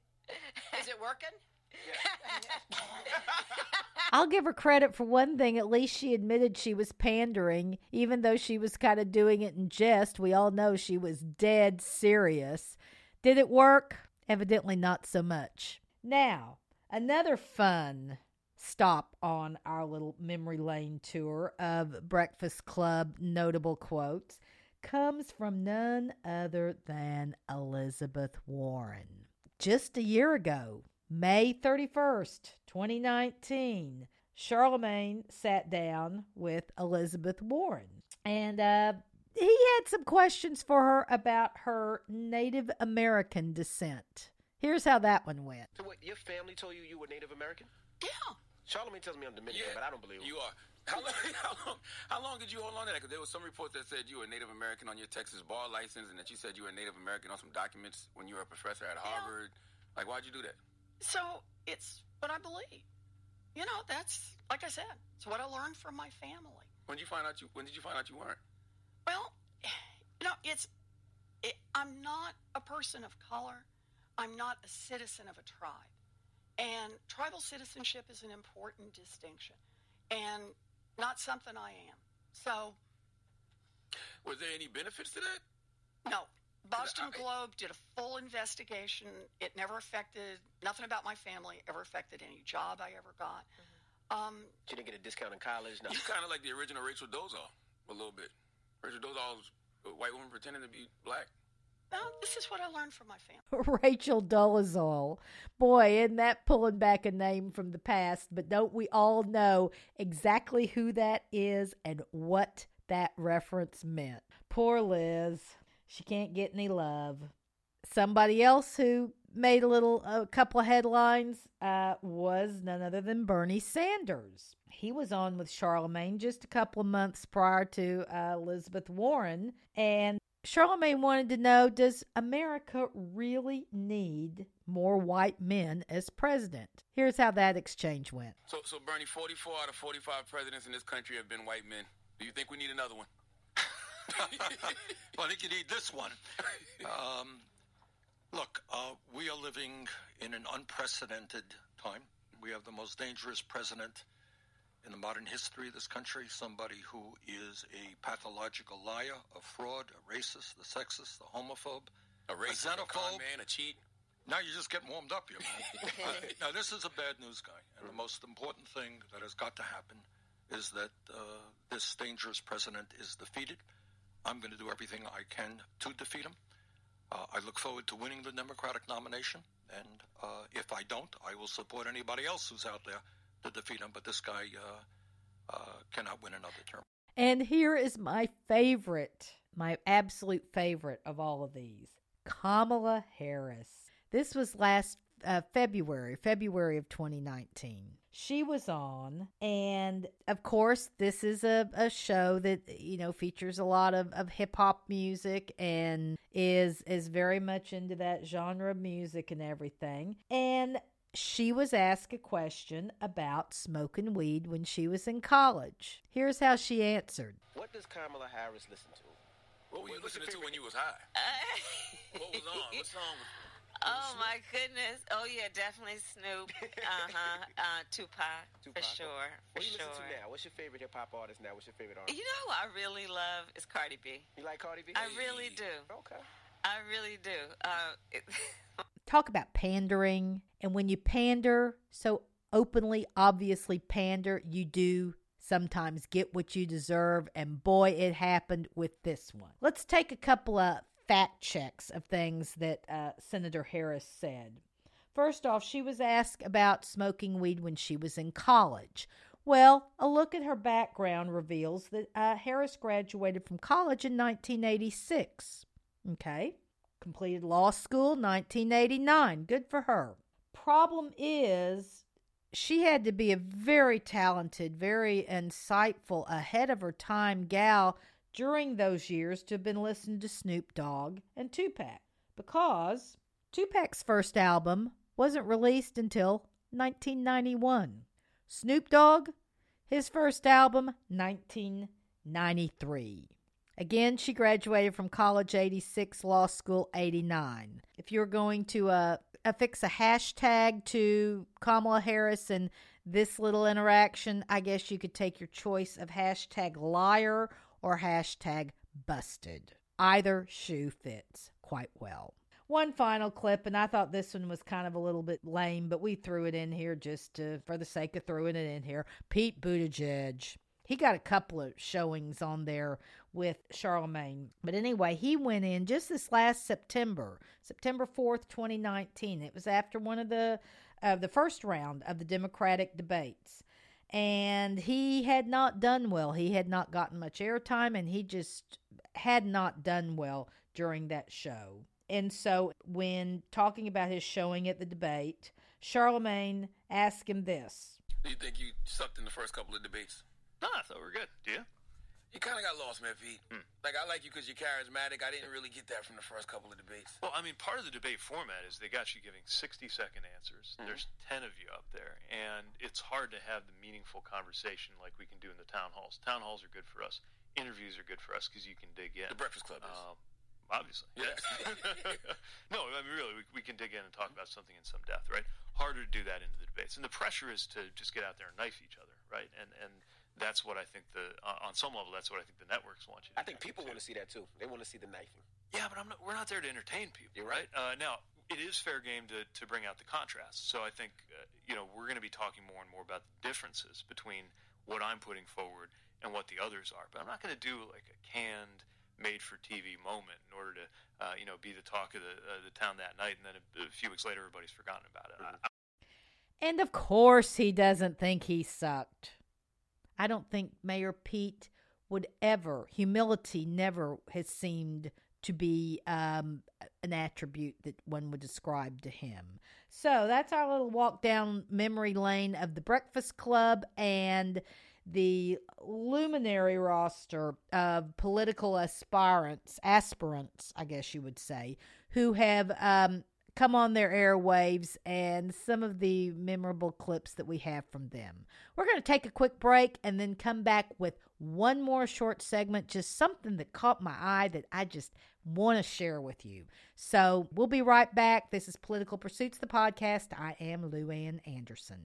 S7: Is it working?
S2: I'll give her credit for one thing. At least she admitted she was pandering, even though she was kind of doing it in jest. We all know she was dead serious. Did it work? Evidently not so much. Now, another fun stop on our little memory lane tour of Breakfast Club notable quotes comes from none other than Elizabeth Warren. Just a year ago, May 31st, 2019, Charlemagne sat down with Elizabeth Warren. And uh, he had some questions for her about her Native American descent. Here's how that one went.
S8: So what, your family told you you were Native American?
S7: Yeah.
S8: Charlemagne tells me I'm Dominican, but I don't believe him.
S6: You are. How long, how long? How long did you hold on to that? Because there was some reports that said you were Native American on your Texas bar license, and that you said you were Native American on some documents when you were a professor at Harvard. Like, why'd you do that?
S9: So it's what I believe. You know, that's like I said, it's what I learned from my family.
S6: When did you find out you? When did you find out you weren't?
S9: Well, you know, it's it, I'm not a person of color. I'm not a citizen of a tribe, and tribal citizenship is an important distinction, and not something I am. So
S6: Was there any benefits to that?
S9: no. Boston
S6: I-
S9: Globe did a full investigation. It never affected nothing about my family. Ever affected any job I ever got. Um,
S8: You didn't get a discount in college? No.
S6: You kind of like the original Rachel Dolezal a little bit. Rachel Dolezal was a white woman pretending to be black.
S9: no, this is what I learned from my family.
S2: Rachel Dolezal. Boy, isn't that pulling back a name from the past? But don't we all know exactly who that is and what that reference meant? Poor Liz. She can't get any love. Somebody else who made a little, a couple of headlines uh, was none other than Bernie Sanders. He was on with Charlemagne just a couple of months prior to uh, Elizabeth Warren, and Charlemagne wanted to know Does America really need more white men as president? Here's how that exchange went.
S6: So, so Bernie, 44 out of 45 presidents in this country have been white men. Do you think we need another one?
S10: Well, I think you need this one. Um, look, uh, we are living in an unprecedented time. We have the most dangerous president in the modern history of this country, somebody who is a pathological liar, a fraud, a racist, a sexist, a homophobe,
S6: A racist, a con man, a cheat.
S10: now you're just getting warmed up here, man. Uh, now, this is a bad news guy. And the most important thing that has got to happen is that uh, this dangerous president is defeated. I'm going to do everything I can to defeat him. Uh, I look forward to winning the Democratic nomination. And uh, if I don't, I will support anybody else who's out there to defeat him. But this guy uh, uh, cannot win another term.
S2: And here is my favorite, my absolute favorite of all of these Kamala Harris. This was last uh, February, February of 2019. She was on, and of course, this is a, a show that you know features a lot of, of hip hop music and is is very much into that genre of music and everything. And she was asked a question about smoking weed when she was in college. Here's how she answered.
S8: What does Kamala Harris listen to?
S6: What were you listening to when you was high? what was on? What song was
S11: Oh my goodness! Oh yeah, definitely Snoop. Uh huh. Uh, Tupac,
S8: Tupac.
S11: for sure. For
S8: What do you
S11: sure.
S8: listen to now? What's your favorite hip hop artist now? What's your favorite artist?
S11: You know who I really love is Cardi B.
S8: You like Cardi B?
S11: I really do.
S8: Okay.
S11: I really do. Uh, it,
S2: Talk about pandering. And when you pander, so openly, obviously pander, you do sometimes get what you deserve. And boy, it happened with this one. Let's take a couple of fact checks of things that uh, Senator Harris said. First off, she was asked about smoking weed when she was in college. Well, a look at her background reveals that uh, Harris graduated from college in 1986. Okay. Completed law school 1989. Good for her. Problem is, she had to be a very talented, very insightful, ahead of her time gal during those years to have been listening to Snoop Dogg and Tupac because Tupac's first album wasn't released until 1991. Snoop Dogg, his first album, 1993. Again, she graduated from college 86, law school 89. If you're going to uh, affix a hashtag to Kamala Harris and this little interaction, I guess you could take your choice of hashtag liar or hashtag busted. Either shoe fits quite well. One final clip, and I thought this one was kind of a little bit lame, but we threw it in here just to, for the sake of throwing it in here. Pete Buttigieg. He got a couple of showings on there with Charlemagne. But anyway, he went in just this last September, September 4th, 2019. It was after one of the uh, the first round of the Democratic debates. And he had not done well. He had not gotten much airtime and he just had not done well during that show. And so when talking about his showing at the debate, Charlemagne asked him this.
S6: Do you think you sucked in the first couple of debates?
S12: No, I thought we were good. Do you?
S6: You kind of got lost, man, Pete. Like, I like you because you're charismatic. I didn't really get that from the first couple of debates.
S12: Well, I mean, part of the debate format is they got you giving 60 second answers.
S6: Mhm.
S12: There's 10 of you up there, and it's hard to have the meaningful conversation like we can do in the town halls. Town halls are good for us. Interviews are good for us because you can dig in.
S6: The Breakfast Club is.
S12: Um, obviously.
S6: Yeah.
S12: no, I mean, really, we, we can dig in and talk about something in some depth, right? Harder to do that into the debates. And the pressure is to just get out there and knife each other, right? And, and that's what I think the, uh, on some level, that's what I think the networks want you to
S8: I think people want to see that too. They want to see the knifing.
S12: yeah, but I'm not, we're not there to entertain people, You're right? Uh, now, it is fair game to, to bring out the contrast. So I think, uh, you know, we're going to be talking more and more about the differences between what I'm putting forward and what the others are. But I'm not going to do like a canned, made for TV moment in order to, uh, you know, be the talk of the, uh, the town that night. And then a, a few weeks later, everybody's forgotten about it. I,
S2: And of course, he doesn't think he sucked. I don't think Mayor Pete would ever, humility never has seemed to be um, an attribute that one would describe to him. So that's our little walk down memory lane of the Breakfast Club and the luminary roster of political aspirants, aspirants, I guess you would say, who have um, come on their airwaves and some of the memorable clips that we have from them. We're going to take a quick break and then come back with one more short segment, just something that caught my eye that I just want to share with you. So we'll be right back. This is Political Pursuits, the podcast. I am Lou Ann Anderson.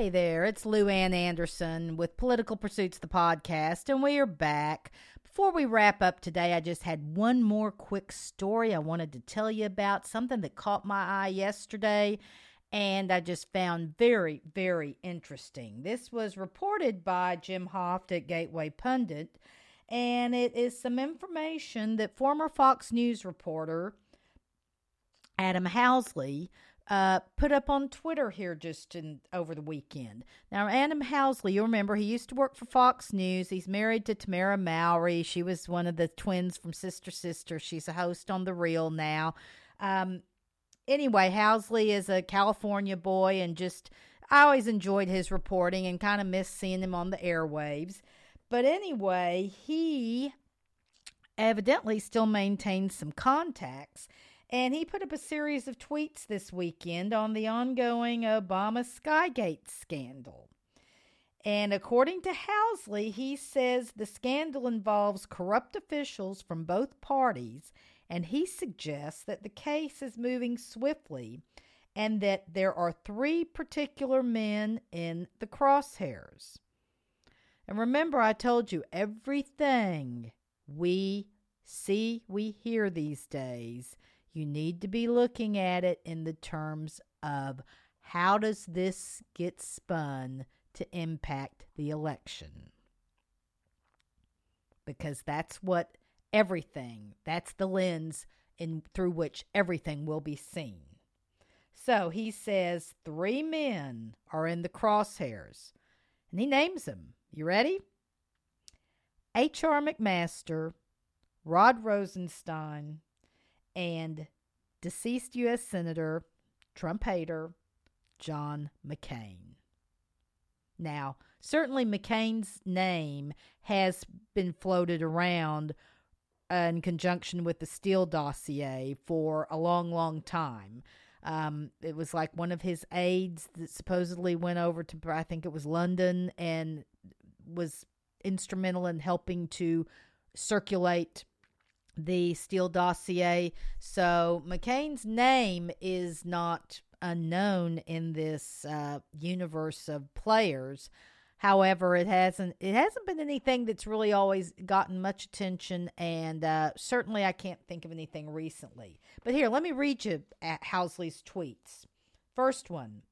S2: Hey there, it's Lou Ann Anderson with Political Pursuits, the podcast, and we are back. Before we wrap up today, I just had one more quick story I wanted to tell you about, something that caught my eye yesterday and I just found very, very interesting. This was reported by Jim Hoft at Gateway Pundit, and it is some information that former Fox News reporter Adam Housley uh, put up on Twitter here just in, over the weekend. Now, Adam Housley, you remember, he used to work for Fox News. He's married to Tamera Mowry. She was one of the twins from Sister Sister. She's a host on The Real now. Um, anyway, Housley is a California boy and just, I always enjoyed his reporting and kind of missed seeing him on the airwaves. But anyway, he evidently still maintains some contacts and he put up a series of tweets this weekend on the ongoing Obama Spygate scandal. And according to Housley, he says the scandal involves corrupt officials from both parties, and he suggests that the case is moving swiftly and that there are three particular men in the crosshairs. And remember, I told you everything we see, we hear these days you need to be looking at it in the terms of how does this get spun to impact the election? Because that's what everything, that's the lens in through which everything will be seen. So he says three men are in the crosshairs, and he names them. You ready? H.R. McMaster, Rod Rosenstein, and deceased U.S. Senator, Trump hater, John McCain. Now, certainly McCain's name has been floated around in conjunction with the Steele dossier for a long, long time. Um, it was like one of his aides that supposedly went over to, I think it was London, and was instrumental in helping to circulate the Steele dossier. So McCain's name is not unknown in this uh, universe of players. However, it hasn't it hasn't been anything that's really always gotten much attention, and uh, certainly I can't think of anything recently. But here, let me read you at Housley's tweets. First one: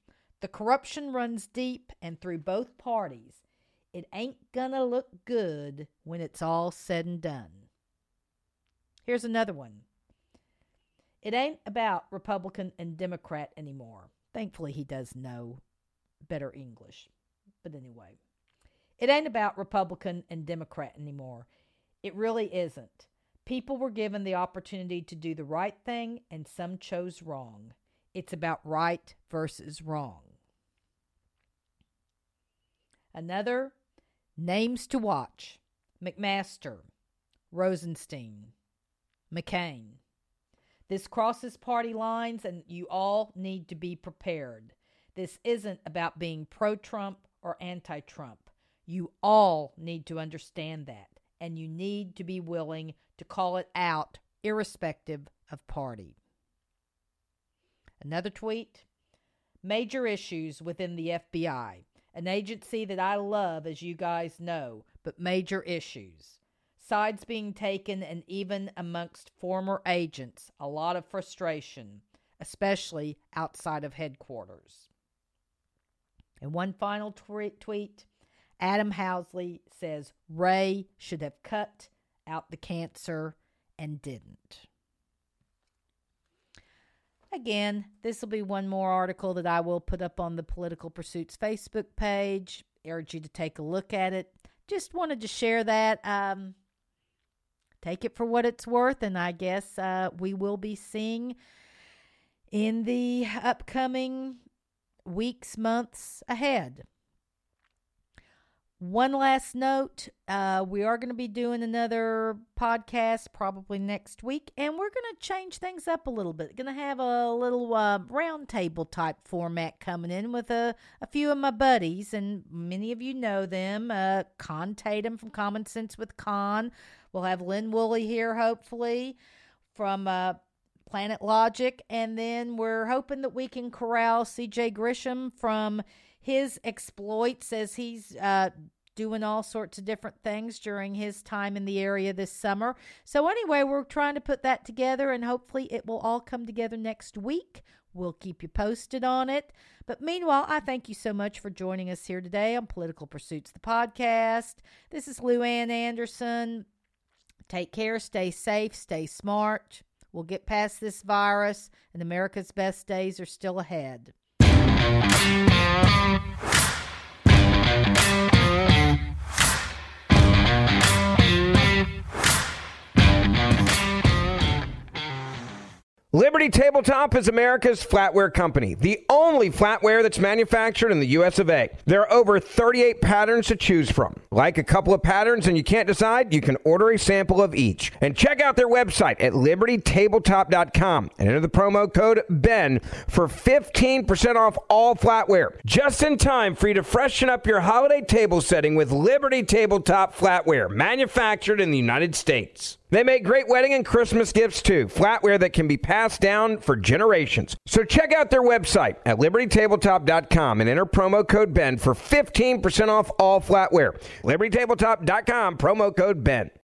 S2: the corruption runs deep and through both parties. It ain't gonna look good when it's all said and done. Here's another one. It ain't about Republican and Democrat anymore. Thankfully, he does know better English. But anyway, it ain't about Republican and Democrat anymore. It really isn't. People were given the opportunity to do the right thing, and some chose wrong. It's about right versus wrong. Another names to watch McMaster, Rosenstein, McCain. This crosses party lines, and you all need to be prepared. This isn't about being pro Trump or anti Trump. You all need to understand that, and you need to be willing to call it out, irrespective of party. Another tweet Major issues within the FBI, an agency that I love, as you guys know, but major issues sides being taken, and even amongst former agents, a lot of frustration, especially outside of headquarters. And one final tweet Adam Housley says Wray should have cut out the cancer and didn't. Again, this will be one more article that I will put up on the Political Pursuits Facebook page. Urge you to take a look at it. Just wanted to share that. Um, take it for what it's worth. And I guess uh, we will be seeing in the upcoming weeks, months ahead. One last note uh, we are going to be doing another podcast probably next week, and we're going to change things up a little bit. Going to have a little uh, roundtable type format coming in with a, a few of my buddies, and many of you know them. Uh, Con Tatum from Common Sense with Con. We'll have Lynn Woolley here, hopefully, from uh, Planet Logic. And then we're hoping that we can corral CJ Grisham from his exploits as he's uh, doing all sorts of different things during his time in the area this summer. So, anyway, we're trying to put that together and hopefully it will all come together next week. We'll keep you posted on it. But meanwhile, I thank you so much for joining us here today on Political Pursuits, the podcast. This is Lou Ann Anderson. Take care, stay safe, stay smart. We'll get past this virus, and America's best days are still ahead.
S1: Liberty Tabletop is America's flatware company, the only flatware that's manufactured in the US of A. There are over 38 patterns to choose from. Like a couple of patterns and you can't decide, you can order a sample of each. And check out their website at libertytabletop.com and enter the promo code BEN for 15% off all flatware. Just in time for you to freshen up your holiday table setting with Liberty Tabletop flatware, manufactured in the United States. They make great wedding and Christmas gifts too, flatware that can be passed down for generations. So check out their website at libertytabletop.com and enter promo code BEN for 15% off all flatware. libertytabletop.com, promo code BEN.